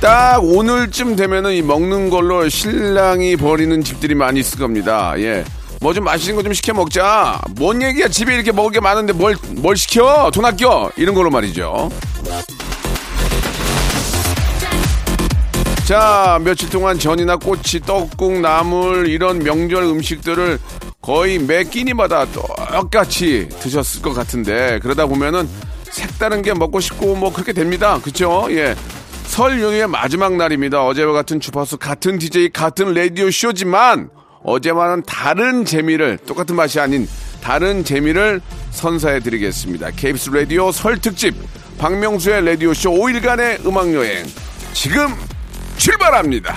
딱 오늘쯤 되면은 이 먹는 걸로 신랑이 버리는 집들이 많이 있을 겁니다. 예. 뭐 좀 맛있는 거 좀 시켜 먹자. 뭔 얘기야? 집에 이렇게 먹을 게 많은데 뭘, 뭘 시켜? 돈 아껴? 이런 걸로 말이죠. 자, 며칠 동안 전이나 꼬치, 떡국, 나물, 이런 명절 음식들을 거의 매 끼니마다 똑같이 드셨을 것 같은데, 그러다 보면은 색다른 게 먹고 싶고 뭐 그렇게 됩니다. 그쵸? 예. 설 연휴의 마지막 날입니다. 어제와 같은 주파수, 같은 DJ, 같은 라디오 쇼지만 어제와는 다른 재미를 똑같은 맛이 아닌 다른 재미를 선사해 드리겠습니다. KBS 라디오 설 특집 박명수의 라디오 쇼 5일간의 음악 여행 지금 출발합니다.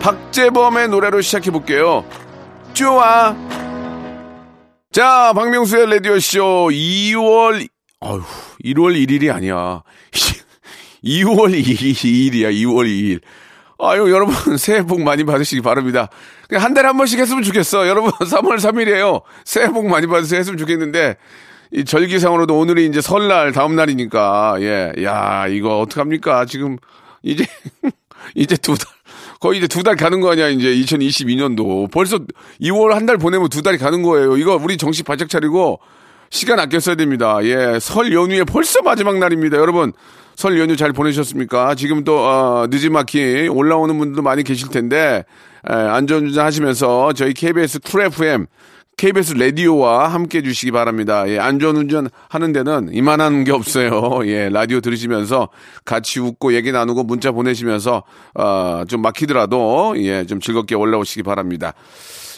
박재범의 노래로 시작해 볼게요. 좋아. 자, 박명수의 라디오 쇼 2월 어휴, 1월 1일이 아니야. 2월 2일이야, 2월 2일. 아유, 여러분, 새해 복 많이 받으시기 바랍니다. 한 달에 한 번씩 했으면 좋겠어. 여러분, 3월 3일이에요. 새해 복 많이 받으세요. 했으면 좋겠는데, 이 절기상으로도 오늘이 이제 설날, 다음 날이니까, 예, 야, 이거 어떡합니까? 지금, 이제, 이제 두 달, 거의 이제 두 달 가는 거 아니야, 이제 2022년도. 벌써 2월 한 달 보내면 두 달이 가는 거예요. 이거 우리 정신 바짝 차리고, 시간 아껴 써야 됩니다. 예, 설 연휴에 벌써 마지막 날입니다. 여러분, 설 연휴 잘 보내셨습니까? 지금 또, 어, 늦지막히 올라오는 분들도 많이 계실 텐데, 에, 안전운전 하시면서 저희 KBS Cool FM, KBS 라디오와 함께 해주시기 바랍니다. 예, 안전운전 하는 데는 이만한 게 없어요. 예, 라디오 들으시면서 같이 웃고 얘기 나누고 문자 보내시면서, 어, 좀 막히더라도, 예, 좀 즐겁게 올라오시기 바랍니다.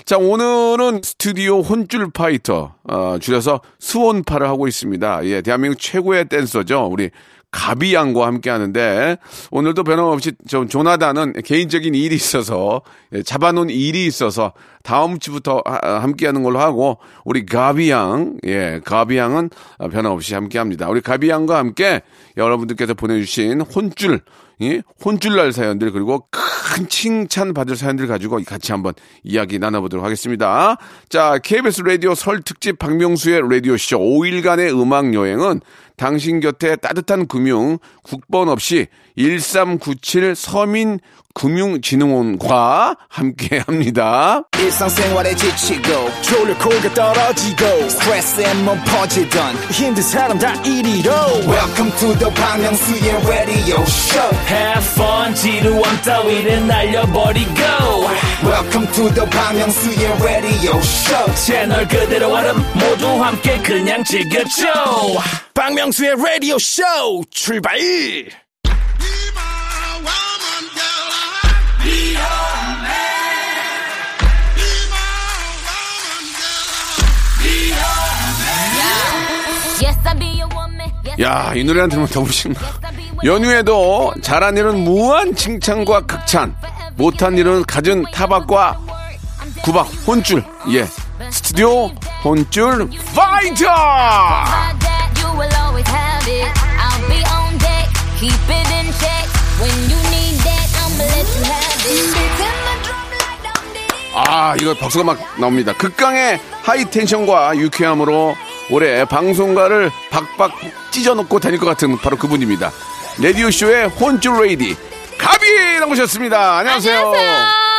자, 오늘은 스튜디오 혼줄 파이터, 어, 줄여서 수원파를 하고 있습니다. 예, 대한민국 최고의 댄서죠. 우리 가비 양과 함께 하는데, 오늘도 변함없이 좀 조나단은 개인적인 일이 있어서, 예, 잡아놓은 일이 있어서, 다음 주부터 함께 하는 걸로 하고, 우리 가비 양, 예, 가비 양은 변함없이 함께 합니다. 우리 가비 양과 함께 여러분들께서 보내주신 혼줄, 예? 혼줄날 사연들 그리고 큰 칭찬 받을 사연들 가지고 같이 한번 이야기 나눠보도록 하겠습니다. 자, KBS 라디오 설 특집 박명수의 라디오 쇼 5일간의 음악 여행은 당신 곁에 따뜻한 금융 국번 없이 1397 서민 금융진흥원과 함께 합니다. 일상생활에 지치고, 졸려 코가 떨어지고, 스트레스에 몸 퍼지던, 힘든 사람 다 이리로. welcome to the Bang Myung-soo's radio show Have fun 지루함 따위를 날려버리고 welcome to the Bang Myung-soo's radio show 채널 그대로 얼음 모두 함께 그냥 즐겨줘 박명수의 라디오 쇼 출발 야, 이 노래만 들으면 너무 신나. 연휴에도 잘한 일은 무한 칭찬과 극찬, 못한 일은 갖은 타박과 구박, 혼줄. 예. 스튜디오 혼줄 파이터! 아, 이거 박수가 막 나옵니다. 극강의 하이텐션과 유쾌함으로 올해 방송가를 박박 찢어놓고 다닐 것 같은 바로 그분입니다. 라디오쇼의 혼줄 레이디, 가비 나오셨습니다. 안녕하세요. 안녕하세요.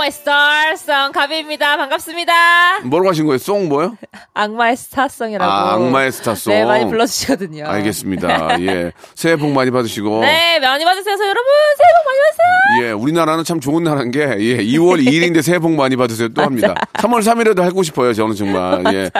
악마의 스타성 가비입니다. 반갑습니다. 뭐라고 하신 거예요? 성 뭐요? 악마의 스타성이라고. 아, 악마의 스타성. 네, 많이 불러주시거든요. 알겠습니다. 예. 새해 복 많이 받으시고. 네, 많이 받으세요. 여러분, 새해 복 많이 받으세요. 예, 우리나라는 참 좋은 나라인 게, 예, 2월 2일인데 새해 복 많이 받으세요 또 합니다. 3월 3일에도 하고 싶어요, 저는 정말. 예.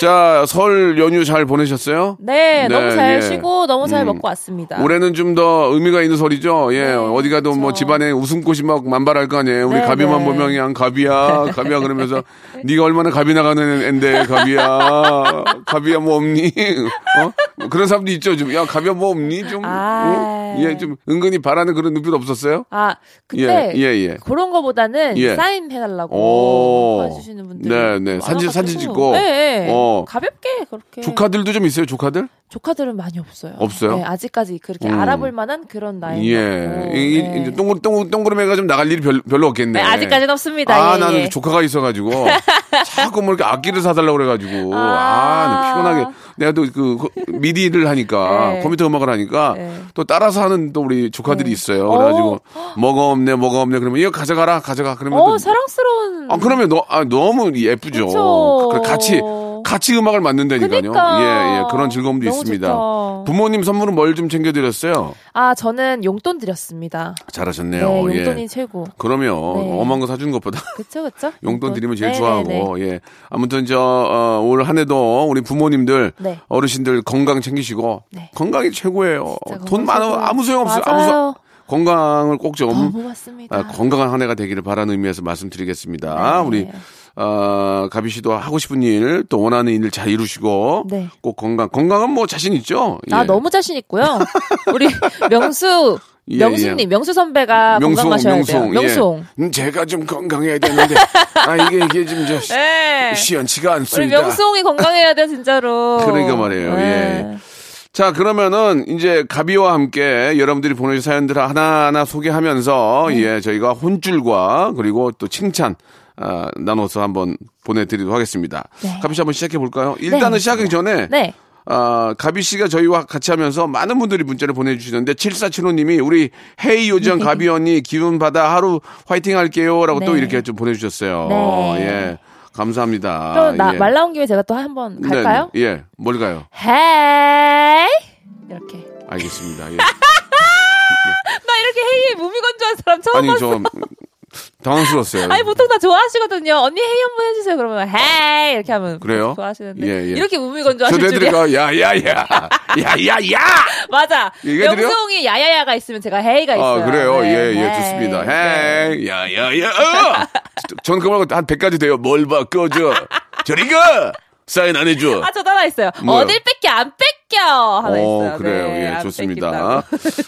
자, 설 연휴 잘 보내셨어요? 네, 너무 네, 잘 예. 쉬고 너무 잘 음. 먹고 왔습니다. 올해는 좀 더 의미가 있는 설이죠. 예, 어디 가도 뭐 그렇죠. 집안에 웃음꽃이 막 만발할 거 아니에요. 우리 네, 가비 네. 얼굴만 보면 그냥 갑이야, 갑이야 그러면서 네가 얼마나 갑이 나가는 앤데 갑이야, 갑이야 뭐 없니? 어? 뭐 그런 사람도 있죠. 좀 야 갑이야 뭐 없니? 좀 아. 어? 예, 좀 은근히 바라는 그런 눈빛 없었어요? 아, 근데 예, 예, 예. 그런 거보다는 예. 사인 해달라고 오. 해주시는 분들이 네, 네. 사진- 사진. 찍고. 네, 네. 어. 가볍게 그렇게 조카들도 좀 있어요. 조카들? 조카들은 많이 없어요. 없어요? 네, 아직까지 그렇게 음. 알아볼 만한 그런 나이. 예. 이, 이- 이제 동글 동글 동그라미가 좀 나갈 일이 별, 별로 없겠네. 네, 아직 까지는 없습니다. 아, 예, 나는 예. 조카가 있어가지고 자꾸 뭐 이렇게 악기를 사달라고 그래가지고 아, 아. 나 피곤하게 내가 또 그 미디를 하니까 네. 컴퓨터 음악을 하니까 네. 또 따라서 하는 또 우리 조카들이 네. 있어요. 어. 그래가지고 뭐가 없네, 뭐가 없네 그러면 이거 가져가라, 가져가 그러면 어, 또 사랑스러운. 아, 그러면 너, 아, 너무 예쁘죠. 그쵸. 그 같이, 같이 음악을 만든다니까요. 그러니까. 예, 예. 그런 즐거움도 있습니다. 좋다. 부모님 선물은 뭘 좀 챙겨드렸어요? 아, 저는 용돈 드렸습니다. 잘하셨네요. 네, 용돈이 예. 최고. 그러면 네. 엄한 거 사주는 것보다 그쵸, 그쵸? 용돈 드리면 제일 네네네. 좋아하고, 예. 아무튼 저, 어, 올 한 해도 우리 부모님들, 네. 어르신들 건강 챙기시고, 네. 건강이 최고예요. 돈 많아. 아무 소용 없어요. 아무 맞아요. 소 건강을 꼭 좀. 아, 건강한 한 해가 되기를 바라는 의미에서 말씀드리겠습니다. 네. 우리 어, 가비 씨도 하고 싶은 일, 또 원하는 일잘 이루시고 네. 꼭 건강 건강은 뭐 자신 있죠? 아, 예. 너무 자신 있고요. 우리 명수, 예, 명수님, 예. 명수 선배가 건강하셔야 돼요. 명송. 예. 음, 제가 좀 건강해야 되는데 아 이게 이게 좀 저, 네. 시원치가 우리 않습니다. 명수홍이 건강해야 돼요, 진짜로. 그러니까 말이에요. 네. 예. 자, 그러면은 이제 가비와 함께 여러분들이 보내주신 사연들을 하나하나 소개하면서 네. 예, 저희가 혼줄과 그리고 또 칭찬 아, 나눠서 한번 보내드리도록 하겠습니다. 네. 가비 씨 한번 시작해 볼까요? 일단은 알겠습니다. 시작하기 전에 네. 아, 가비 씨가 저희와 같이 하면서 많은 분들이 문자를 보내주시는데 7475님이 우리 헤이 요정 가비 언니 기운 받아 하루 화이팅 할게요 라고 또 네. 이렇게 좀 보내주셨어요. 네. 예, 감사합니다. 나, 예. 말 나온 김에 제가 또 한번 네, 갈까요? 네. 예, 뭘 가요? 헤이! 이렇게. 알겠습니다. 예. 나 이렇게 헤이의 무미건조한 사람 처음 아니 봤어. 좀 당황스러웠어요. 아니 보통 다 좋아하시거든요. 언니 헤이 한번 해주세요. 그러면 헤이 이렇게 하면 그래요? 좋아하시는데 예, 예. 이렇게 무미건조 하실 저 줄이야. 야야야 야야야. 맞아. 명수홍이 야야야가 있으면 제가 헤이가 있어요. 아 그래요. 네, 예, 예, 네, 좋습니다. 네. 헤이 야야야. 어! 저는 그 말고 한 100가지 돼요. 뭘 봐, 꺼져. 저리 가. 사인 안 해줘. 아, 저도 하나 있어요. 뭐요? 어딜 뺏겨, 안 뺏겨! 하나 어, 있어요. 그래요. 네, 예, 안 좋습니다.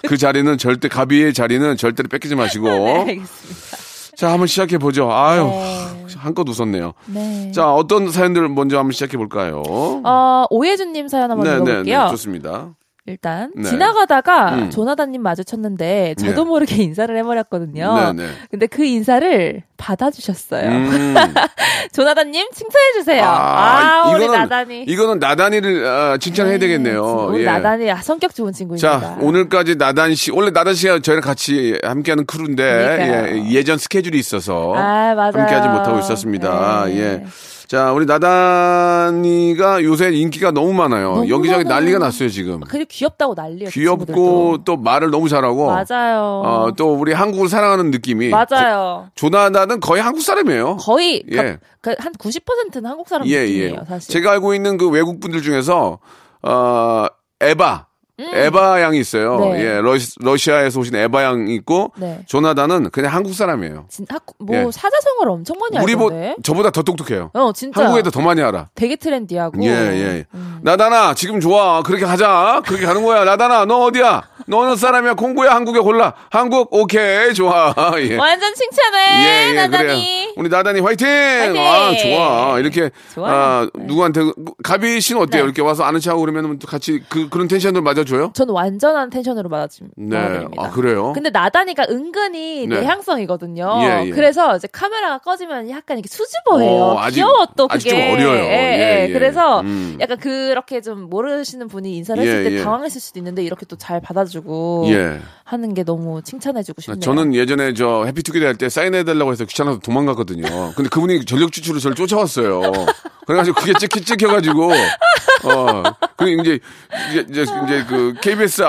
그 자리는 절대 가비의 자리는 절대로 뺏기지 마시고. 네, 알겠습니다. 자, 한번 시작해 보죠. 아유, 네. 한껏 웃었네요. 네. 자, 어떤 사연들 먼저 한번 시작해 볼까요? 어, 오예준님 사연 한번 네, 네, 읽어볼게요. 네, 좋습니다. 일단 네. 지나가다가 음. 조나단님 마주쳤는데 저도 네. 모르게 인사를 해버렸거든요. 네, 네. 근데 그 인사를 받아주셨어요. 음. 조나단님 칭찬해 주세요. 아, 우리 나단이. 이거는 나단이를 아, 칭찬해야 되겠네요. 우리 예. 나단이 아, 성격 좋은 친구입니다. 자, 오늘까지 나단 씨, 원래 나단 씨가 저희랑 같이 함께하는 크루인데, 그러니까요. 예, 예전 스케줄이 있어서 아. 함께하지 못하고 있었습니다. 네. 예. 자, 우리 나단이가 요새 인기가 너무 많아요. 너무 여기저기 많아요. 난리가 났어요, 지금. 그리고 귀엽다고 난리예요. 그 귀엽고 친구들도. 또 말을 너무 잘하고. 맞아요. 어, 또 우리 한국을 사랑하는 느낌이. 맞아요. 조나단은 거의 한국 사람이에요. 거의 예. 그, 한 90%는 한국 사람 예, 느낌이에요, 예. 사실. 제가 알고 있는 그 외국 분들 중에서 어 에바 에바 양이 있어요. 음. 네. 예, 러시, 러시 아에서 오신 에바 양이 있고 네. 조나단은 그냥 한국 사람이에요. 진, 학, 뭐 예. 사자성어를 엄청 많이 우리 뭐. 저보다 더 똑똑해요. 어, 진짜. 한국에도 더 많이 알아. 되게 트렌디하고. 예, 예. 나단아, 지금 좋아. 그렇게 하자. 그렇게 가는 거야. 나단아, 너 어디야? 너 어느 사람이야? 콩구야? 한국에 골라. 한국? 오케이. 좋아. 예. 완전 칭찬해. 예, 예, 나단이. 그래요. 우리 나단이 화이팅! 화이팅! 아, 좋아. 이렇게, 좋아요. 아, 네. 누구한테, 가비 씨는 어때요? 네. 이렇게 와서 아는 척하고 그러면 또 같이 그, 그런 텐션을 맞아 줘요? 전 완전한 텐션으로 받아줍, 네. 아, 그래요? 근데 나다니가 은근히 네. 내향성이거든요. 예, 예. 그래서 이제 카메라가 꺼지면 약간 이렇게 수줍어해요. 어, 아직- 귀여워 또 그게. 아직 좀 어려요. 예, 예, 예. 예. 그래서 음. 약간 그렇게 좀 모르시는 분이 인사를 예, 했을 때 예. 당황했을 수도 있는데 이렇게 또 잘 받아주고 예. 하는 게 너무 칭찬해주고 싶네요. 저는 예전에 저 해피투게더 할 때 사인해달라고 해서 귀찮아서 도망갔거든요. 근데 그분이 전력 추출로 저를 쫓아왔어요. 그래가지고 그게 찍히 찍혀가지고, 어, 그리고 이제, 이제, 이제, 이제 그 KBS,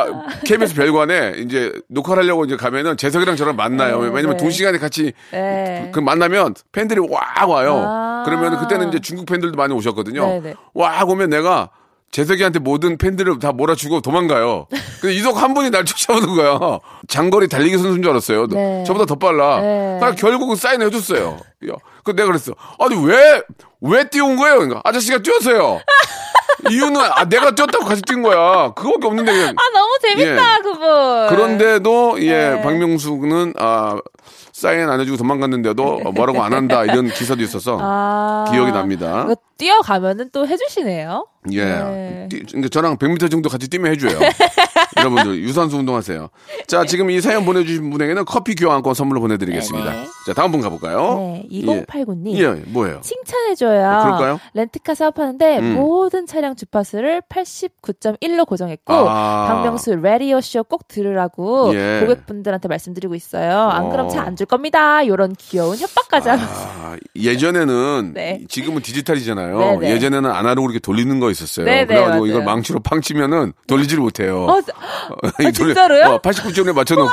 KBS 별관에 이제 녹화를 하려고 이제 가면은 재석이랑 저랑 만나요. 네, 왜냐면 네. 두 시간에 같이 네. 그 만나면 팬들이 와 와요. 아. 그러면 그때는 이제 중국 팬들도 많이 오셨거든요. 네네. 와 오면 내가 재석이한테 모든 팬들을 다 몰아주고 도망가요. 근데 이석 한 분이 날 쫓아오는 거야. 장거리 달리기 선수인 줄 알았어요. 네. 저보다 더 빨라. 네. 그러니까 결국은 사인을 해줬어요. 야, 그 내가 그랬어. 아니 왜, 왜 뛰어온 거예요? 그러니까 아저씨가 뛰었어요. 이유는 아 내가 뛰었다고 같이 뛴 거야. 그거밖에 없는데 그냥. 아 너무 재밌다 예. 그분. 그런데도 예 네. 박명수는 아 사인 안 해주고 도망갔는데도 뭐라고 안 한다 이런 기사도 있어서 아, 기억이 납니다. 뛰어가면은 또 해주시네요. 예. 네. 뛰- 근데 저랑 100m 정도 같이 뛰면 해줘요. 여러분들 유산소 운동하세요. 자 지금 이 사연 보내주신 분에게는 커피 교환권 선물로 보내드리겠습니다. 네네. 자 다음 분 가볼까요? 네, 2089님. 예, 예, 뭐예요? 칭찬해줘요. 어, 그럴까요? 렌트카 사업하는데 음. 모든 차량 주파수를 89.1로 고정했고 아. 박명수 라디오 쇼 꼭 들으라고 예. 고객분들한테 말씀드리고 있어요. 안 그럼 어. 차안 줄 겁니다. 이런 귀여운 협박까지 하면서. 아, 예전에는 네. 지금은 디지털이잖아요. 네네. 예전에는 아날로그로 이렇게 돌리는 거 있었어요. 네네, 그래가지고 맞아요. 이걸 망치로 팡 치면은 돌리지를 못해요. 어, 자- 이 진짜로요? 89점에 맞춰놓고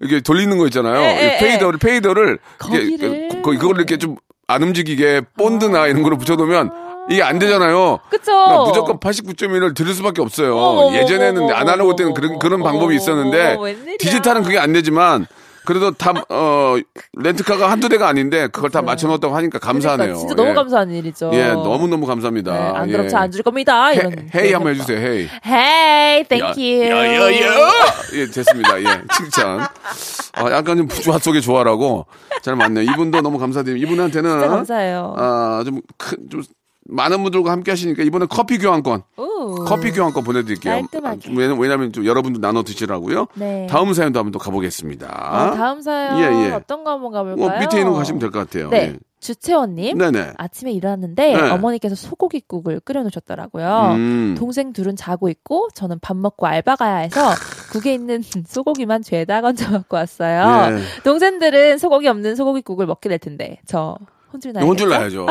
이렇게 돌리는 거 있잖아요. 예, 예, 이 페이더를 페이더를 거기를. 이게 거, 그걸 이렇게 좀 안 움직이게 본드나 이런 거로 붙여놓으면 이게 안 되잖아요. 그쵸. 그러니까 무조건 89.1을 들을 수밖에 없어요. 예전에는 아날로그 때는 그런 그런 방법이 있었는데. 디지털은 그게 안 되지만 그래도 다 어 렌트카가 한두 대가 아닌데 그걸 다 맞춰놓았다고 하니까 감사하네요. 그러니까 진짜 너무 예. 감사한 일이죠. 예, 너무 너무 감사합니다. 네, 안 예. 그럼 차안줄 겁니다. 이런. 헤, 헤이 한번 해주세요. 헤이. Hey, thank you. 야야야. 예, 됐습니다. 예, 칭찬. 아, 약간 좀 부조화 속의 조화라고 잘 맞네요. 이분도 너무 감사드립니다. 이분한테는 진짜 감사해요. 아, 좀 큰, 좀 많은 분들과 함께 하시니까 이번에 커피 교환권, 오. 커피 교환권 보내드릴게요. 깔끔하게. 아, 왜냐- 왜냐면 좀 여러분도 나눠 드시라고요. 네. 다음 사연도 한번 또 가보겠습니다. 아, 다음 사연 예, 예. 어떤 거 한번 가볼까요? 어, 밑에 있는 거 가시면 될 것 같아요. 네, 예. 주채원님. 네네. 아침에 일어났는데 네. 어머니께서 소고기국을 끓여놓으셨더라고요. 음. 동생 둘은 자고 있고 저는 밥 먹고 알바 가야 해서 국에 있는 소고기만 죄다 건져 갖고 왔어요. 예. 동생들은 소고기 없는 소고기국을 먹게 될 텐데 저 혼줄 나야겠죠? 혼줄 나야죠.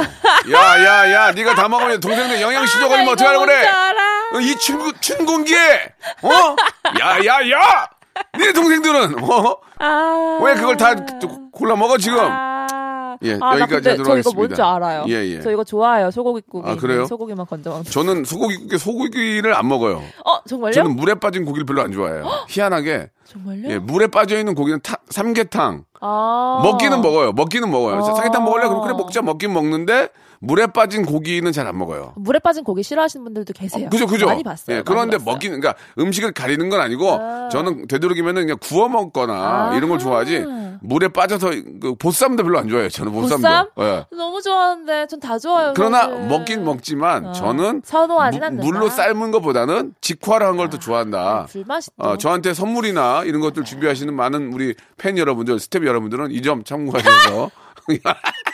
야, 야, 야, 네가 다 먹으면 동생들 영양 실조 걸리면 어떡하려고 그래? 어, 이 춘, 춘공기에, 어? 야, 야, 야! 네 동생들은, 어? 아. 왜 그걸 다 골라 먹어, 지금? 아. 예, 아, 나 여기까지 하도록 저 이거. 뭔지 알아요. 예, 예. 저 이거 좋아해요. 소고기국에 아, 그래요? 있는 소고기만 건져 먹는. 저는 소고기, 소고기를 안 먹어요. 어, 정말요? 저는 물에 빠진 고기를 별로 안 좋아해요. 희한하게. 정말요? 예, 물에 빠져 있는 고기는 타- 삼계탕. 아. 먹기는 먹어요. 먹기는 먹어요. 아. 삼계탕 먹을래? 그럼 그래 먹자. 먹긴 먹는데 물에 빠진 고기는 잘 안 먹어요. 물에 빠진 고기 싫어하시는 분들도 계세요. 어, 그죠, 그죠. 많이 봤어요. 예, 그런데. 먹기는, 그러니까 음식을 가리는 건 아니고, 아. 저는 되도록이면은 그냥 구워 먹거나 아하. 이런 걸 좋아하지, 물에 빠져서, 그 보쌈도 별로 안 좋아해요. 저는 보쌈도. 보쌈? 예. 너무 좋아하는데 전 다 좋아요. 그러나 사실. 먹긴 먹지만, 어. 저는 선호하진 무- 않는다. 물로 삶은 것보다는 직화를 한 걸 더 좋아한다. 아, 불맛이 또. 어, 저한테 선물이나 이런 것들 준비하시는 많은 우리 팬 여러분들, 스태프 여러분들은 이 점 참고하셔서.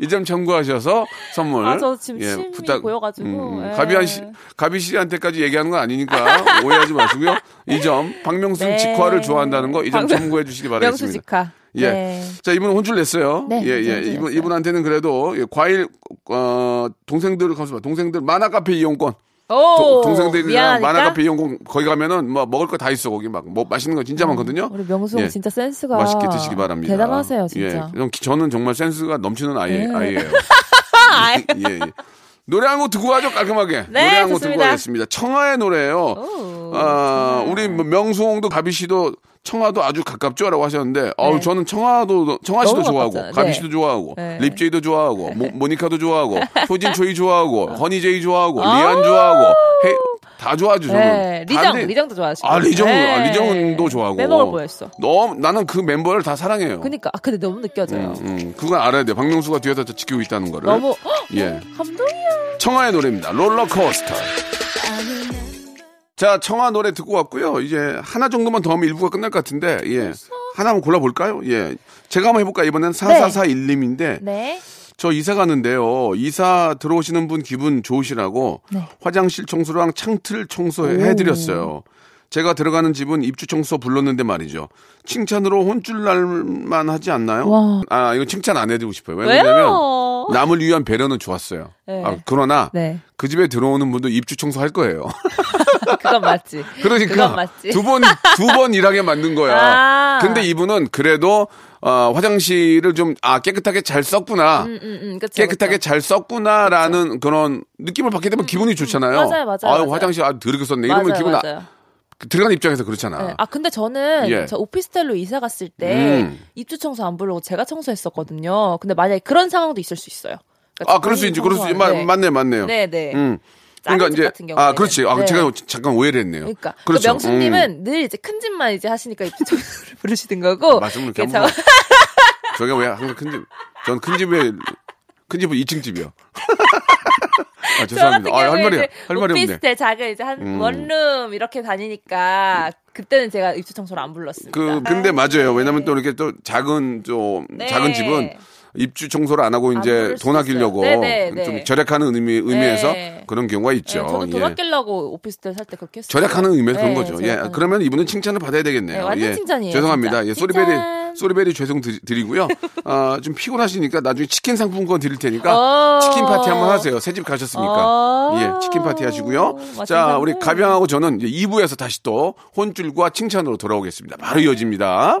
이 점 참고하셔서 선물. 아, 저 지금 침이 고여가지고. 예. 가비한 씨, 가비 씨한테까지 얘기하는 건 아니니까 오해하지 마시고요. 이 점, 박명수 네. 직화를 좋아한다는 거 이 점 참고해 주시기 명수 바라겠습니다. 직화. 예. 네. 자, 이분은 혼쭐 냈어요. 네, 예, 예. 이분. 이분한테는 그래도 예, 과일, 어, 동생들, 가서 동생들 만화 카페 이용권. 오, 도- 동생들이랑 미안하니까? 만화 카페 이용권 거기 가면은 뭐 먹을 거 다 있어. 거기 막 뭐 맛있는 거 진짜 많거든요. 우리 명수 예. 진짜 센스가 맛있게 드시기 바랍니다. 대단하세요, 진짜. 예. 좀 기- 저는 정말 센스가 넘치는 아이, 네. 아이예요. 예, 예. 노래 한 곡 듣고 가죠, 깔끔하게. 네, 노래 한 곡 듣고. 가겠습니다. 청하의 노래예요 오, 아, 우리 뭐 명수홍도 가비 씨도 청하도 아주 가깝죠라고 하셨는데, 어우 저는 청하도 청하 씨도 네. 너무 좋아하고 가깝잖아요. 가비 네. 씨도 좋아하고 네. 립제이도 좋아하고 모, 모니카도 좋아하고 효진 초이 좋아하고 허니제이 좋아하고 아우. 리안 좋아하고 헤, 다 좋아하죠 저는. 네, 리정, 다른데- 리정도 좋아하시고. 아 리정, 네. 아, 리정도 좋아하고. 빼먹을 뻔했어. 너무 나는 그 멤버를 다 사랑해요. 그니까, 아, 근데 너무 느껴져요. 음, 음, 그건 알아야 돼. 박명수가 뒤에서 저 지키고 있다는 거를. 너무, 헉, 예. 감동이야. 청하의 노래입니다. 롤러코스터. 자, 청하 노래 듣고 왔고요. 이제 하나 정도만 더 하면 일부가 끝날 것 같은데, 예. 하나 한번 골라볼까요? 예. 제가 한번 해볼까요? 이번엔 4441님인데, 네. 저 이사 가는데요. 이사 들어오시는 분 기분 좋으시라고 네. 화장실 청소랑 창틀 청소해드렸어요. 제가 들어가는 집은 입주 청소 불렀는데 말이죠. 칭찬으로 혼쭐 날만 하지 않나요? 와. 아, 이거 칭찬 안 해드리고 싶어요. 왜냐면? 남을 위한 배려는 좋았어요. 네. 아, 그러나 네. 그 집에 들어오는 분도 입주 청소할 거예요. 그건 맞지. 그러니까. 두 번 두 번 일하게 만든 거야. 아. 근데 이분은 그래도 어, 화장실을 좀 아 깨끗하게 잘 썼구나. 음, 음, 음, 그쵸, 깨끗하게 그쵸. 잘 썼구나라는 그런 느낌을 받게 되면 기분이 좋잖아요. 맞아요, 맞아요, 아유, 맞아요. 화장실 아주 더럽게 썼네. 이러면 맞아요, 기분 나, 맞아요. 들어가는 입장에서 그렇잖아. 네. 아 근데 저는 예. 저 오피스텔로 이사 갔을 때 음. 입주 청소 안 부르고 제가 청소했었거든요. 근데 만약에 그런 상황도 있을 수 있어요. 그러니까 아, 그럴 수 있지, 그럴 수 있지. 마. 맞네, 맞네요. 네, 네. 음. 그러니까 집 이제 같은 경우에는. 아, 그렇지. 아, 네. 제가 잠깐 오해를 했네요. 그러니까 그렇죠. 그 명수님은 음. 늘 이제 큰 집만 이제 하시니까 입주 청소를 부르시는 거고. 말씀을 이렇게 한번. 저- 저희가 왜 항상 큰 집, 전 큰 집에, 큰 집은 2층 집이요. 아, 저 죄송합니다. 아, 할 경우에 말이, 할 말이 없네. 오피스텔 작은 이제 한 음. 원룸 이렇게 다니니까 그때는 제가 입주 청소를 안 불렀습니다. 그, 근데 맞아요. 왜냐면 또 이렇게 또 작은, 좀, 네. 작은 집은 입주 청소를 안 하고 안 이제 수돈 아끼려고 있어요. 네, 네, 좀 네. 절약하는 의미, 의미에서 네. 그런 경우가 네, 있죠. 저도 돈 예. 아끼려고 오피스텔 살 때 그렇게 했어요. 절약하는 의미에서 그런 네, 거죠. 예. 그러면 이분은 칭찬을 받아야 되겠네요. 네, 완전 예. 칭찬이에요, 죄송합니다. 진짜. 예. 소리베리. 소리베리 죄송 드- 드리고요. 아, 좀 피곤하시니까 나중에 치킨 상품권 드릴 테니까 어. 치킨 파티 한번 하세요. 새집 가셨으니까. 어. 예, 치킨 파티 하시고요. 자, 우리. 가병하고 저는 이제 2부에서 다시 또 혼줄과 칭찬으로 돌아오겠습니다. 바로 이어집니다.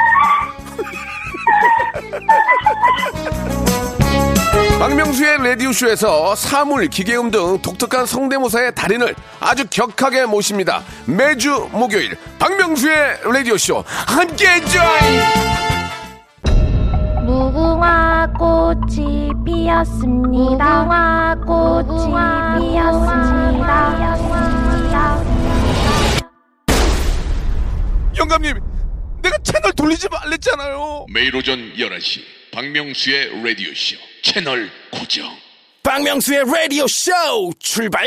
박명수의 라디오쇼에서 사물, 기계음 등 독특한 성대모사의 달인을 아주 격하게 모십니다. 매주 목요일 박명수의 라디오쇼 함께해 줘요. 무궁화 꽃이 피었습니다. 무궁화 꽃이 피었습니다. 영감님, 내가 채널 돌리지 말랬잖아요. 매일 오전 11시 박명수의 라디오 쇼 채널 고정 박명수의 라디오 쇼 출발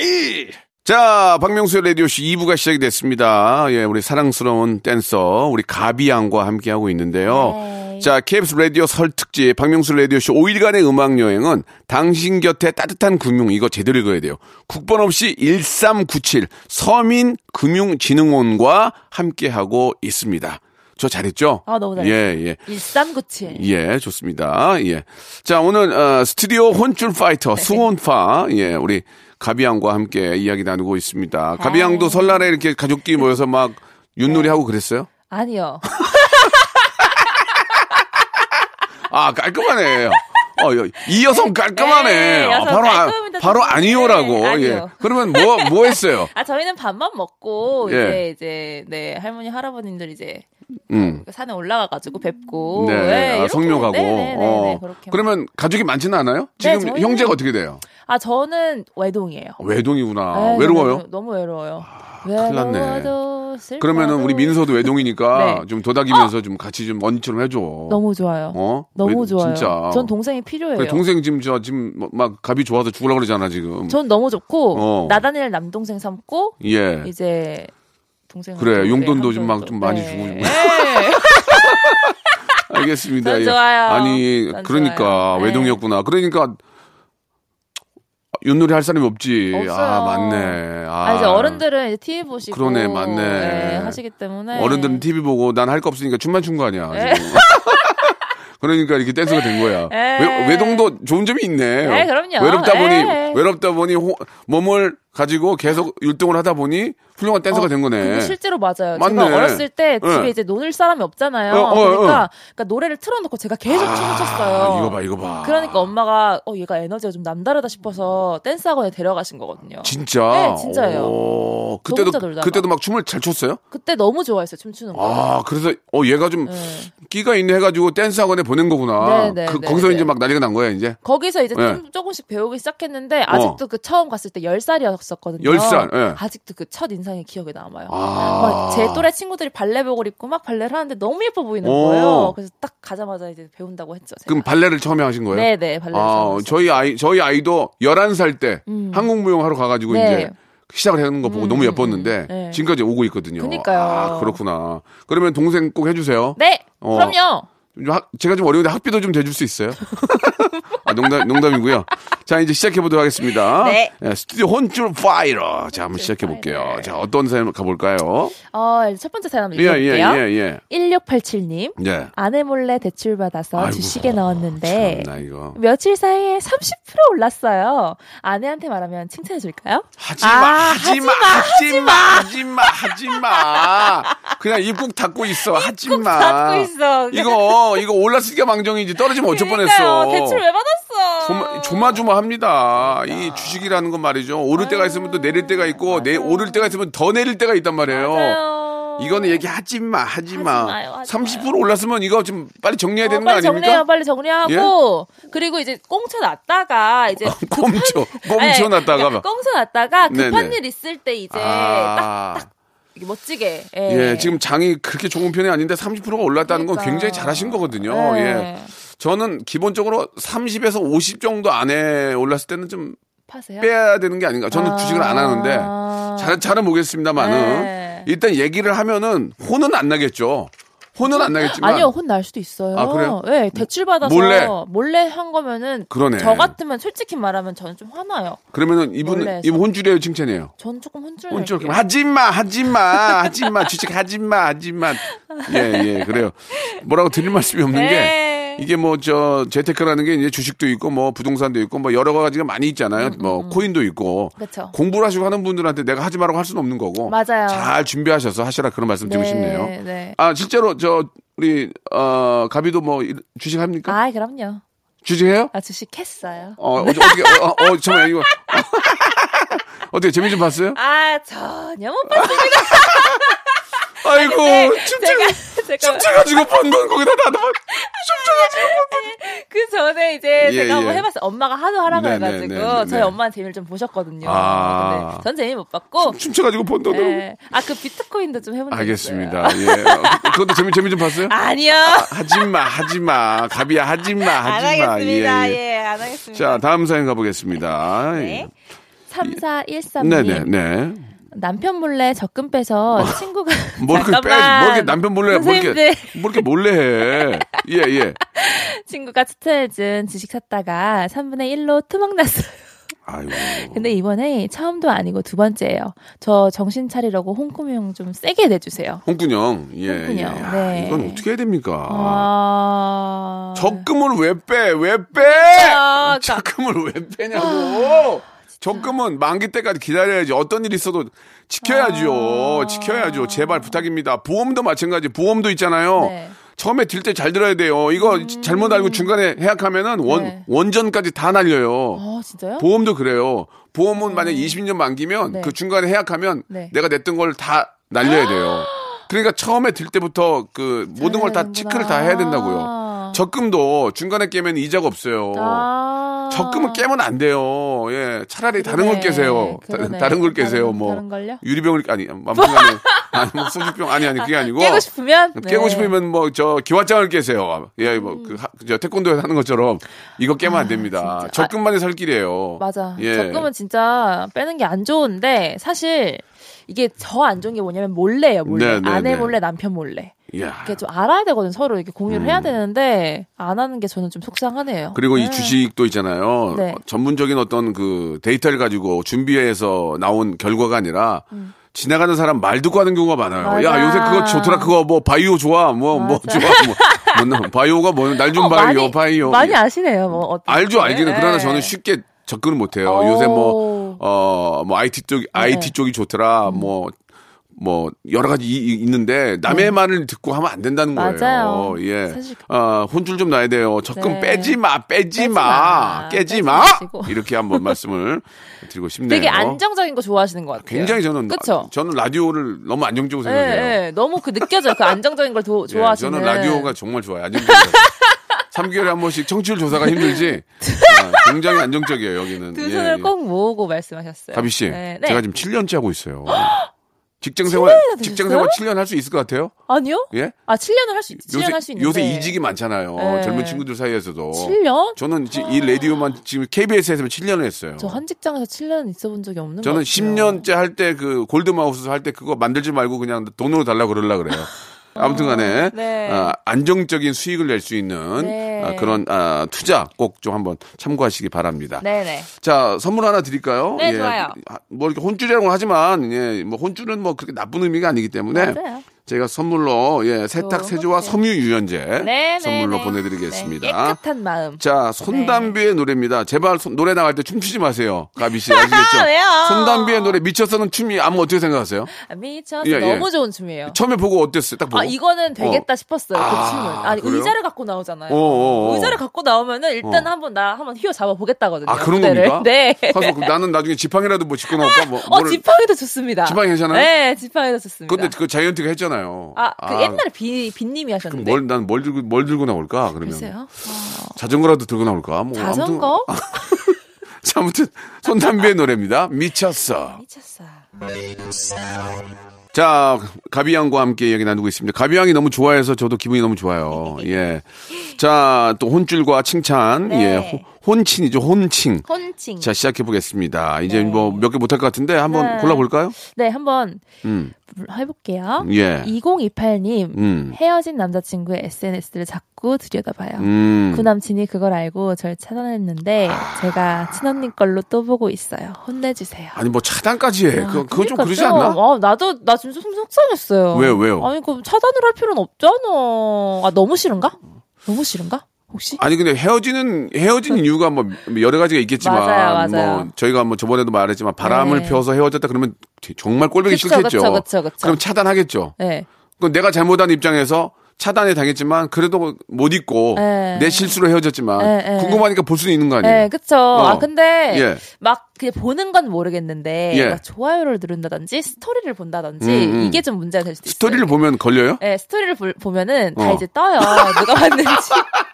자, 박명수의 라디오 쇼 2부가 시작이 됐습니다. 예, 우리 사랑스러운 댄서, 우리 가비 양과 함께 하고 있는데요. 자, KBS 라디오 설 특집, 박명수 라디오 쇼 5일간의 음악 여행은 당신 곁에 따뜻한 금융, 이거 제대로 읽어야 돼요. 국번 없이 1397 서민금융진흥원과 함께하고 있습니다. 저 잘했죠? 아, 너무 잘했어요. 예, 예. 1397. 예, 좋습니다. 예. 자, 오늘, 어, 스튜디오 혼줄 네. 파이터, 수혼파, 예, 우리 가비양과 함께 이야기 나누고 있습니다. 네. 가비양도 설날에 이렇게 가족끼리 모여서 막 윷놀이 하고 그랬어요? 아니요. 아, 깔끔하네. 어, 여- 이 여성 깔끔하네. 네, 아, 여성 바로, 아, 바로 저는. 아니요라고. 네, 예. 아니요. 그러면 뭐, 뭐 했어요? 아, 저희는 밥만 먹고, 예. 이제, 이제, 네, 할머니, 할아버님들 이제, 음. 산에 올라가가지고 뵙고. 네, 아, 이렇게. 성묘 가고. 네, 네, 네, 어. 네, 그렇게. 그러면 가족이 많지는 않아요? 지금 저희는- 형제가 어떻게 돼요? 아, 저는 외동이에요. 외동이구나. 네, 외로워요? 너무, 너무 외로워요. 큰일 났네. 외로워도 슬퍼 도 그러면은 우리 민서도 외동이니까 네. 좀 도닥이면서 좀 같이 좀 언니처럼 해줘. 너무 좋아요. 어? 너무 왜- 좋아요. 진짜. 전 동생이 필요해요. 그래, 동생 지금 저 지금 뭐- 막 갑이 좋아서 죽으려고 그러잖아 지금. 전 너무 좋고 어. 나다니엘 남동생 삼고 예. 이제 동생 그래, 용돈도 좀 막좀 많이 주고 좀. 알겠습니다. 전 예. 좋아요. 아니 전 그러니까 좋아요. 네. 외동이었구나. 그러니까 윷놀이 할 사람이 없지. 없어요. 아 맞네. 아, 아, 이제 어른들은 이제 TV 보시고 그러네, 맞네. 예, 하시기 때문에 어른들은 TV 보고 난 할 거 없으니까 춤만 춘 거 아니야. 네. 지금. 그러니까 이렇게 댄서가 된 거야. 에. 외, 외동도 좋은 점이 있네. 에, 그럼요. 외롭다 보니 에. 외롭다 보니 호- 몸을 가지고 계속 율동을 하다 보니 훌륭한 댄서가 어, 된 거네. 실제로 맞아요. 맞네. 제가 어렸을 때 집에 네. 이제 놀 사람이 없잖아요. 어, 어, 그러니까, 그러니까 노래를 틀어놓고 제가 계속 춤을 췄어요. 아, 이거 봐, 이거 봐. 그러니까 엄마가 어 얘가 에너지가 좀 남다르다 싶어서 댄스 학원에 데려가신 거거든요. 진짜. 네, 진짜예요. 오, 그때도. 그때도 막 춤을 잘 췄어요? 그때 너무 좋아했어요 춤추는 거. 아, 그래서 어 얘가 좀 네. 끼가 있네 해가지고 댄스 학원에 보낸 거구나. 네, 네, 그, 네, 거기서 네. 이제 막 난리가 난 거야 이제. 거기서 이제 네. 좀 조금씩 배우기 시작했는데 아직도 그 처음 갔을 때 10 살이어서 없었거든요. 열 살, 예. 아직도 그 첫 인상이 기억에 남아요. 아. 막제 또래 친구들이 발레복을 입고 막 발레를 하는데 너무 예뻐 보이는 오. 거예요. 그래서 딱 가자마자 이제 배운다고 했죠. 제가. 그럼 발레를 처음에 하신 거예요? 네 네 발레. 아, 저희 아이 저희 아이도 11살 때 음. 한국 무용 하러 가 가지고 네. 이제 시작을 하는 거 보고 음, 너무 음, 예뻤는데 음. 네. 지금까지 오고 있거든요. 그니까요. 아, 그렇구나. 그러면 동생 꼭 해주세요. 네. 어. 그럼요. 제가 좀 어려운데 학비도 좀 대줄 수 있어요? 아, 농담, 농담이고요. 자, 이제 시작해보도록 하겠습니다. 네. 예, 스튜디오 혼줄 파이러. 자, 한번 시작해볼게요. 자, 어떤 사연 가볼까요? 어, 첫 번째 사연 한번 예, 읽어볼게요. 예, 예, 예. 1687님. 예. 아내 몰래 대출 받아서 아이고, 주식에 넣었는데 참나, 이거. 며칠 사이에 30% 올랐어요. 아내한테 말하면 칭찬해 줄까요? 하지 마, 아, 하지 마, 하지 마, 하지 마, 하지 마. 그냥 입국 닫고 있어, 하지 마. 닫고 있어. 이거, 이거 올랐으니까 망정이지. 떨어지면 어쩔 그러니까요. 뻔했어. 대출 왜 받았어? 조마, 조마조마합니다. 이 주식이라는 건 말이죠. 오를 때가 있으면 또 내릴 때가 있고, 내, 오를 때가 있으면 더 내릴 때가 있단 말이에요. 맞아요. 이거는 얘기하지 마, 하지 마. 마요, 하지 30% 올랐으면 이거 좀 빨리 정리해야 어, 되는 거 빨리 아닙니까? 정리해요. 빨리 정리하고 그리고 이제 꽁쳐 놨다가 이제 꽁쳐, 꽁쳐 네, 놨다가 그러니까 막. 꽁쳐 놨다가 급한 네네. 일 있을 때 이제 아. 딱 이게 멋지게 예. 예, 지금 장이 그렇게 좋은 편이 아닌데 30%가 올랐다는 건 그러니까. 굉장히 잘하신 거거든요. 네. 예. 저는 기본적으로 30에서 50 정도 안에 올랐을 때는 좀 파세요. 빼야 되는 게 아닌가. 저는 아. 주식을 안 하는데 잘, 잘은 모르겠습니다만은 네. 일단 얘기를 하면은 혼은 안 나겠죠. 혼은 안 나겠지만 아니요, 혼 날 수도 있어요. 아, 그래요? 네, 대출 받아서 몰래? 몰래 한 거면은 그러네. 저 같으면 솔직히 말하면 저는 좀 화나요. 그러면은 이분. 이분 혼줄이에요, 칭찬이에요. 전 조금 혼쭐 혼줄 낼게요. 그럼 하지 마, 하지 마, 하지 마, 주식 하지 마, 하지 마. 예, 예, 그래요. 뭐라고 드릴 말씀이 없는 게 네. 이게 뭐 저 재테크라는 게 이제 주식도 있고 뭐 부동산도 있고 뭐 여러 가지가 많이 있잖아요. 뭐 코인도 있고 음, 그쵸. 공부를 하시고 하는 분들한테 내가 하지 말라고 할 수는 없는 거고 맞아요. 잘 준비하셔서 하시라 그런 말씀 드리고 싶네요. 네. 아 실제로 저 우리 어 가비도 뭐 이- 주식 합니까? 아, 그럼요. 주식해요? 아, 주식 했어요. 어 어떻게 어떻게 어, 어, 어 잠깐만 이거 어떻게 재미 좀 봤어요? 아, 전혀 못 봤습니다. 아이고 춤춰 제가, 제가 춤춰가지고 번건 거기다 놔둬 그 전에 이제 예, 제가 한번 예. 해봤어요. 엄마가 하도 하라고 네, 해가지고 네, 네, 네, 저희 네. 엄마는 재미를 좀 보셨거든요. 아. 근데 전 재미 못 봤고. 춤춰가지고 번 돈으로 네. 아, 그 비트코인도 좀 해본 적 알겠습니다. 예. 어, 그것도 재미 재미 좀 봤어요? 아니요. 하지마, 하지마. 가비야, 하지마, 안 하지마. 하겠습니다. 예, 예, 예. 안 하겠습니다. 자, 다음 사연 가보겠습니다. 네. 3413님. 네네, 네. 남편 몰래 적금 빼서 친구가 뭘 이렇게 빼. 뭘 이렇게 남편 몰래, 뭘 이렇게. 뭘 이렇게 몰래 해. 예, 예. 친구가 추천해준 주식 샀다가 3분의 1로 투막 났어요. 아이고. 근데 이번에 처음도 아니고 두 번째예요. 저 정신 차리라고 홍콩형 좀 세게 내주세요. 홍군형. 예, 홍군형, 예. 아, 네. 이건 어떻게 해야 됩니까? 아. 적금을 왜 빼? 왜 빼? 아, 적금을 왜 빼냐고. 적금은 만기 때까지 기다려야지. 어떤 일이 있어도 지켜야죠. 아. 지켜야죠. 제발 부탁입니다. 보험도 마찬가지. 보험도 있잖아요. 네. 처음에 들 때 잘 들어야 돼요. 이거 잘못 알고 중간에 해약하면은 원, 음. 네. 원전까지 다 날려요. 아, 진짜요? 보험도 그래요. 보험은 만약 20년 만기면 네. 그 중간에 해약하면 네. 내가 냈던 걸 다 날려야 돼요. 그러니까 처음에 들 때부터 그 모든 걸 다. 체크를 다 해야 된다고요. 적금도 중간에 깨면 이자가 없어요. 아. 적금을 깨면 안 돼요. 예, 차라리 다른 걸 그러네. 깨세요. 다- 그러네. 다 른 걸 깨세요. 다른- 뭐 다른 걸요? 유리병을 아니 아무튼간에 아니 뭐 소주병 아니 아니 그게 아니고 깨고 싶으면 깨고 네. 싶으면 뭐 저 기왓장을 깨세요. 예, 뭐그저 태권도에 하는 것처럼 이거 깨면 안 됩니다. 진짜. 적금만이 살 길이에요. 맞아. 예. 적금은 진짜 빼는 게 안 좋은데 사실 이게 저 안 좋은 게 뭐냐면 몰래예요. 몰래. 네, 네, 아내 네. 몰래 남편 몰래. 이야. 이게 좀 알아야 되거든 서로 이렇게 공유를 음. 해야 되는데 안 하는 게 저는 좀 속상하네요. 그리고 이 네. 주식도 있잖아요. 네. 어, 전문적인 어떤 그 데이터를 가지고 준비해서 나온 결과가 아니라 지나가는 사람 말 듣고 하는 경우가 많아요. 음. 맞아. 야, 요새 그거 좋더라. 그거 뭐 바이오 좋아. 뭐, 뭐. 좋아. 뭐, 뭐, 바이오가 뭐, 날좀 어, 바이오, 많이, 바이오. 많이 아시네요. 뭐 어떤 알죠, 알기는. 그러나 네. 저는 쉽게 접근을 못 해요. 오. 요새 뭐, 어, 뭐, IT 쪽, IT 네. 쪽이 좋더라. 뭐, 뭐, 여러 가지 이- 이- 있는데, 남의 말을 듣고 하면 안 된다는 거예요. 네. 맞아요. 예. 사실 아, 혼줄 좀 놔야 돼요. 적금 네. 빼지 마, 빼지 빼지 마, 마. 깨지 마! 마시고. 이렇게 한번 말씀을 드리고 싶네요. 되게 안정적인 거 좋아하시는 것 같아요. 굉장히 저는, 그쵸? 저는 라디오를 너무 안정적으로 네, 생각해요. 네. 너무 그 느껴져요. 그 안정적인 걸 도, 예, 좋아하시는. 저는 라디오가 정말 좋아요. 안정적이에요. 3개월에 한 번씩 청취율 조사가 힘들지. 아, 굉장히 안정적이에요, 여기는. 두 예, 손을 예. 꼭 모으고 말씀하셨어요. 가비 씨, 네, 네. 제가 지금 7년째 하고 있어요. 직장 생활, 직장? 생활 7년 할 수 있을 것 같아요? 아니요? 예? 아, 7년을 할 수, 7년 할 수 있는데. 요새 이직이 많잖아요. 네. 젊은 친구들 사이에서도. 7년? 저는 지- 이 라디오만 지금 KBS에서 7년을 했어요. 저 한 직장에서 7년 있어 본 적이 없는 것 저는 같아요. 10년째 할 때 그 골드 마우스 할 때 그거 만들지 말고 그냥 돈으로 달라 그러려 그래요. 아무튼 간에 네. 아, 안정적인 수익을 낼 수 있는 네. 아, 그런 아, 투자 꼭 좀 한번 참고하시기 바랍니다. 네네. 자, 선물 하나 드릴까요? 네, 좋아요. 아, 뭐 이렇게 혼줄이라고 하지만 예, 뭐 혼줄은 뭐 그렇게 나쁜 의미가 아니기 때문에 맞아요. 제가 선물로 예, 세탁 세제와 거죠. 섬유 유연제 네, 선물로 네, 보내드리겠습니다. 네, 깨끗한 마음. 자, 손담비의 노래입니다. 제발 손- 노래 나갈 때 춤추지 마세요. 가비 씨 아시겠죠? 왜요? 손담비의 노래 미쳐서는 춤이 아무 어떻게 생각하세요? 아, 미쳤어. 예, 예. 너무 좋은 춤이에요. 처음에 보고 어땠어요? 딱 보고. 아, 이거는 되겠다 싶었어요. 아, 그 춤을. 아니, 그래요? 의자를 갖고 나오잖아요. 어, 어, 어. 의자를 갖고 나오면은 일단 어. 한번 나 한번 휘어 잡아 보겠다거든요. 아, 그런 무대를. 겁니까? 네. 가서 그 나는 나중에 지팡이라도 뭐 짚고 나올까? 뭐, 어, 뭐를- 지팡이도 좋습니다. 지팡이 괜찮아요? 네, 지팡이도 좋습니다. 근데 그 자이언트가 했잖아요. 아, 그 옛날에 비, 빈님이 하셨는데. 뭘, 난 뭘 들고, 뭘 들고 나올까? 그러면. 글쎄요. 자전거라도 들고 나올까? 뭐 자전거? 아무튼, 자, 아무튼, 손담비의 노래입니다. 미쳤어. 미쳤어. 자, 가비양과 함께 이야기 나누고 있습니다. 가비양이 너무 좋아해서 저도 기분이 너무 좋아요. 예. 자, 또 혼줄과 칭찬. 네. 예. 호- 혼칭이죠. 혼칭. 혼칭. 자, 시작해 보겠습니다. 이제 네. 뭐몇 개 못할 것 같은데 한번 네. 골라볼까요? 네, 한번 음. 해볼게요. 예. 2028님, 음. 헤어진 남자친구의 SNS를 자꾸 들여다봐요. 음. 그 남친이 그걸 알고 절 차단했는데 제가 친언니 걸로 또 보고 있어요. 혼내주세요. 아니, 뭐 차단까지 해. 그, 그거 좀 그러지 좀, 않나? 어, 나도 나 진짜 좀 속상했어요. 왜요, 왜요? 아니 그 차단을 할 필요는 없잖아. 아 너무 싫은가? 너무 싫은가? 혹시? 아니 근데 헤어지는 헤어진 이유가 뭐 여러 가지가 있겠지만 맞아요, 맞아요. 뭐 저희가 뭐 저번에도 말했지만 바람을 네. 펴서 헤어졌다 그러면 정말 꼴보기 그쵸, 싫겠죠. 그쵸, 그쵸, 그쵸. 럼 차단하겠죠. 네. 그럼 내가 잘못한 입장에서 차단에 당했지만 그래도 못 잊고 네. 내 실수로 헤어졌지만 네, 네. 궁금하니까 볼 수는 있는 거 아니에요. 네, 그쵸. 어. 아, 근데, 예. 막, 그냥 보는 건 모르겠는데, 예. 막 좋아요를 누른다든지, 스토리를 본다든지, 음, 음. 이게 좀 문제가 될 수도 있어요. 스토리를 보면 걸려요? 네, 스토리를 볼- 보면은 다 어. 이제 떠요. 누가 봤는지.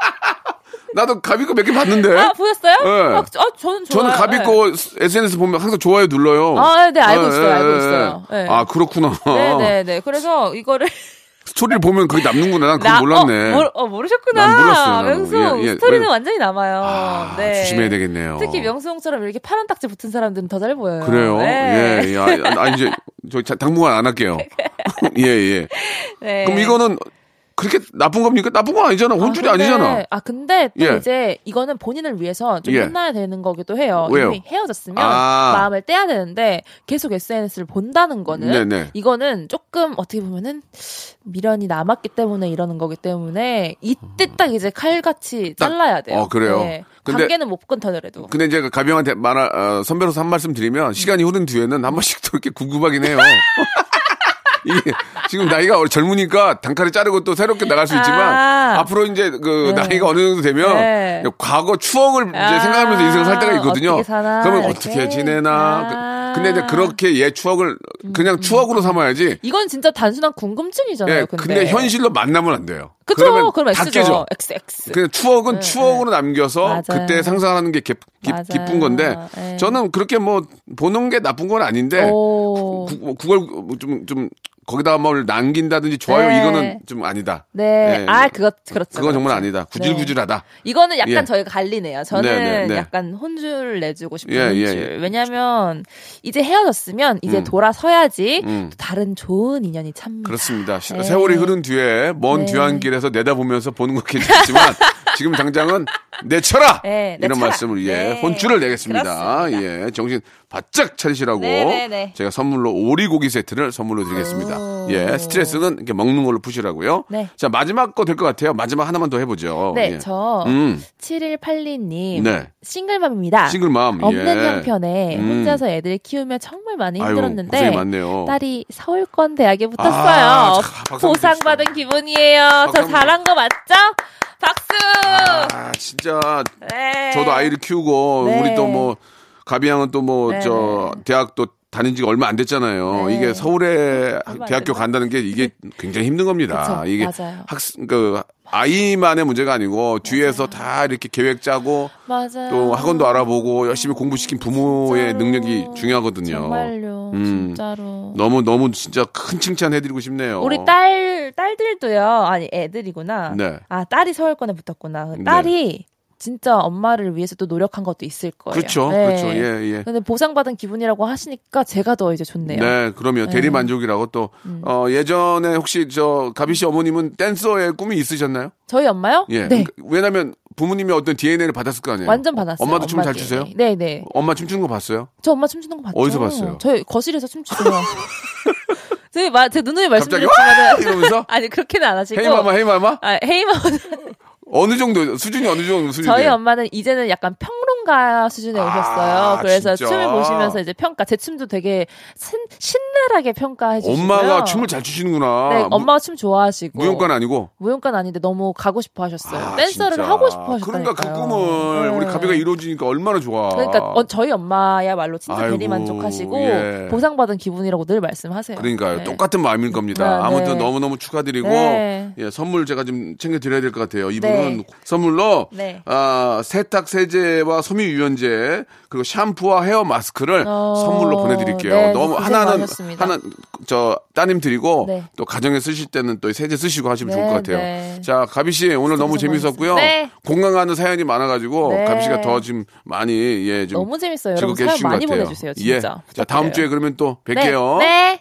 나도 가비 거몇개 봤는데. 아, 보였어요? 네. 아, 아, 저는 좋아요. 저는 가비 네. 거 SNS 보면 항상 좋아요 눌러요. 아, 네, 알고 있어요, 예, 알고 예, 있어요. 예. 네. 아 그렇구나. 네 네 네. 그래서 이거를. 스토리를 보면 그게 남는구나. 난 그거 나- 몰랐네. 어, 모르, 어, 모르셨구나. 난 몰랐어요. 명수. 예, 예. 스토리는 왜- 완전히 남아요. 아, 네. 조심해야 되겠네요. 특히 명수형처럼 이렇게 파란 딱지 붙은 사람들은 더 잘 보여요. 그래요? 네. 예, 예. 아, 아, 이제, 저 자- 당분간 안 할게요. 예, 예. 네. 그럼 이거는 그렇게 나쁜 겁니까? 나쁜 건 아니잖아. 혼줄이 아, 니잖아 아, 근데 또 예. 이제 이거는 본인을 위해서 좀 예. 혼나야 되는 거기도 해요. 왜요? 이미 헤어졌으면 아. 마음을 떼야 되는데 계속 SNS를 본다는 거는 네네. 이거는 조금 어떻게 보면은 미련이 남았기 때문에 이러는 거기 때문에 이때 딱 이제 칼같이 딱- 잘라야 돼요. 어, 그래요? 네. 근데- 관계는 못 끊더라도. 근데 이제 그 가병한테 말, 어, 선배로서 한 말씀 드리면 시간이 흐른 뒤에는 한 번씩 또 이렇게 궁금하긴 해요. 이게 지금 나이가 젊으니까 단칼에 자르고 또 새롭게 나갈 수 있지만 아. 앞으로 이제 그 네. 나이가 어느 정도 되면 네. 과거 추억을 이제 아. 생각하면서 인생을 살 때가 있거든요. 어떻게 사나, 그러면 이렇게. 어떻게 지내나. 아. 그- 근데 이제 그렇게 옛 추억을 그냥 추억으로 삼아야지. 이건 진짜 단순한 궁금증이잖아요. 예, 근데, 근데 현실로 만나면 안 돼요. 그쵸? 그러면 그럼 다 X죠. 깨져. XX. 그냥 추억은 네, 추억으로 남겨서 맞아요. 그때 상상하는 게 기, 기. 기쁜 건데 네. 저는 그렇게 뭐 보는 게 나쁜 건 아닌데 오. 구, 그걸 좀, 좀 거기다가 뭘 남긴다든지 좋아요 네. 이거는 좀 아니다. 네. 예. 아, 그것, 그렇죠. 그건 정말 그렇죠. 아니다. 구질구질하다. 이거는 약간 예. 저희가 갈리네요. 저는 네, 네, 네. 약간 혼줄 내주고 싶은 예, 예, 혼줄. 예. 왜냐면 이제 헤어졌으면 이제 음. 돌아서야지 음. 또 다른 좋은 인연이 참. 그렇습니다. 시- 네. 세월이 흐른 뒤에 먼 네. 뒤안길에서 내다보면서 보는 건 괜찮지만 지금 당장은 내쳐라 네, 이런 내쳐라. 말씀을 예 네. 혼줄을 내겠습니다. 그렇습니다. 예 정신 바짝 차리시라고 네, 네, 네. 제가 선물로 오리고기 세트를 선물로 드리겠습니다. 오. 예 스트레스는 이렇게 먹는 걸로 푸시라고요. 네. 자 마지막 거 될 것 같아요. 마지막 하나만 더 해보죠. 네, 예. 저음 7182님 네. 싱글맘입니다. 싱글맘 없는 예. 형편에 음. 혼자서 애들 키우며 정말 많이 아유, 힘들었는데 많네요. 딸이 서울권 대학에 붙었어요. 아, 한번 보상받은 기분이에요. 저 잘한 거 맞죠? 박수! 아 진짜 네. 저도 아이를 키우고 네. 우리 또 뭐 가비 양은 또뭐 네. 저 대학 또 다닌 지가 얼마 안 됐잖아요. 네. 이게 서울에 안 대학교? 간다는 게 이게 굉장히 힘든 겁니다. 그쵸, 이게 맞아요. 학생 그 아이만의 문제가 아니고 뒤에서 다 이렇게 계획 짜고 맞아요. 또 학원도 알아보고 열심히 공부시킨 부모의 진짜로. 능력이 중요하거든요. 정말요. 음. 진짜로. 너무 너무 진짜 큰 칭찬 해드리고 싶네요. 우리 딸 딸들도요. 아니 애들이구나. 네. 아 딸이 서울권에 붙었구나. 딸이 진짜 엄마를 위해서 또 노력한 것도 있을 거예요. 그렇죠, 네. 그렇죠. 예, 예. 근데 보상받은 기분이라고 하시니까 제가 더 이제 좋네요. 네, 그러면 대리 만족이라고 또 음. 어, 예전에 혹시 저 가비 씨 어머님은 댄서의 꿈이 있으셨나요? 저희 엄마요? 예. 네. 왜냐면 부모님이 어떤 DNA를 받았을 거 아니에요. 완전 받았어요. 엄마도 춤 잘 추세요? DNA. 네, 네. 엄마 춤추는 거 봤어요? 저 엄마 춤추는 거 봤죠. 어디서 봤어요? 저희 거실에서 춤추세요. 제, 마, 제 누누이 말씀드렸지만 와! 이러면서? 아니 그렇게는 안 하시고 헤이마마 헤이마마? 아, 헤이마마 어느 정도 수준이 어느 정도 수준이에요? 저희 엄마는 이제는 약간 평론가 수준에 오셨어요. 그래서 아, 진짜? 춤을 보시면서 이제 평가, 제 춤도 되게 신, 신랄하게 평가해 주시고요. 엄마가 춤을 잘 추시는구나. 네, 무- 엄마가 춤 좋아하시고. 무용과는 아니고. 무용과는 아닌데 너무 가고 싶어 하셨어요. 아, 댄서를 진짜. 하고 싶어 하셨다니까요. 그러니까 그 꿈을 우리 네. 가비가 이루어지니까 얼마나 좋아. 그러니까 어, 저희 엄마야말로 진짜 아이고, 대리만족하시고 예. 보상받은 기분이라고 늘 말씀하세요. 그러니까요. 네. 똑같은 마음일 겁니다. 아, 아무튼 네. 너무너무 축하드리고 네. 예, 선물 제가 좀 챙겨 드려야 될 것 같아요. 이분 은 네. 선물로 네. 아, 세탁 세제와 섬유 유연제 그리고 샴푸와 헤어 마스크를 어, 선물로 보내 드릴게요. 네, 너무 하나는 많으셨습니다. 하나 저 따님 드리고 네. 또 가정에 쓰실 때는 또 세제 쓰시고 하시면 네, 좋을 것 같아요. 네. 자, 가비 씨 오늘 너무 재밌었고요. 네. 공감하는 사연이 많아 가지고 네. 가비 씨가 더 지금 많이 예, 좀 너무 재밌어요. 즐겁게 해주신 것 같아요. 보내주세요. 예. 진짜. 자, 다음. 주에 그러면 또 뵐게요. 네.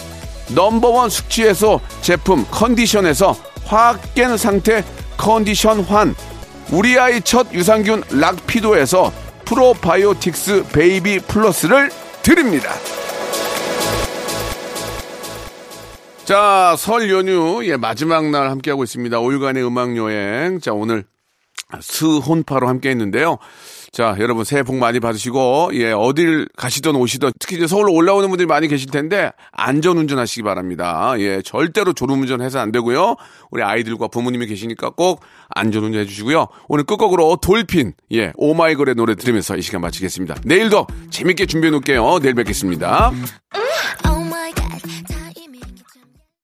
넘버원 숙취해소 제품 컨디션에서 확 깬 상태 컨디션 환 우리 아이 첫 유산균 락피도에서 프로바이오틱스 베이비 플러스를 드립니다. 자, 설 연휴, 예, 마지막 날 함께하고 있습니다. 5일간의 음악 여행. 자, 오늘 스혼파로 함께 했는데요. 자, 여러분 새해 복 많이 받으시고, 예, 어딜 가시든 오시든, 특히 이제 서울로 올라오는 분들이 많이 계실 텐데, 안전 운전하시기 바랍니다. 예, 절대로 졸음운전 해서 안 되고요. 우리 아이들과 부모님이 계시니까 꼭 안전 운전 해 주시고요. 오늘 끝곡으로 돌핀, 예, 오마이걸의 노래 들으면서 이 시간 마치겠습니다. 내일도 재밌게 준비해 놓을게요. 내일 뵙겠습니다. 음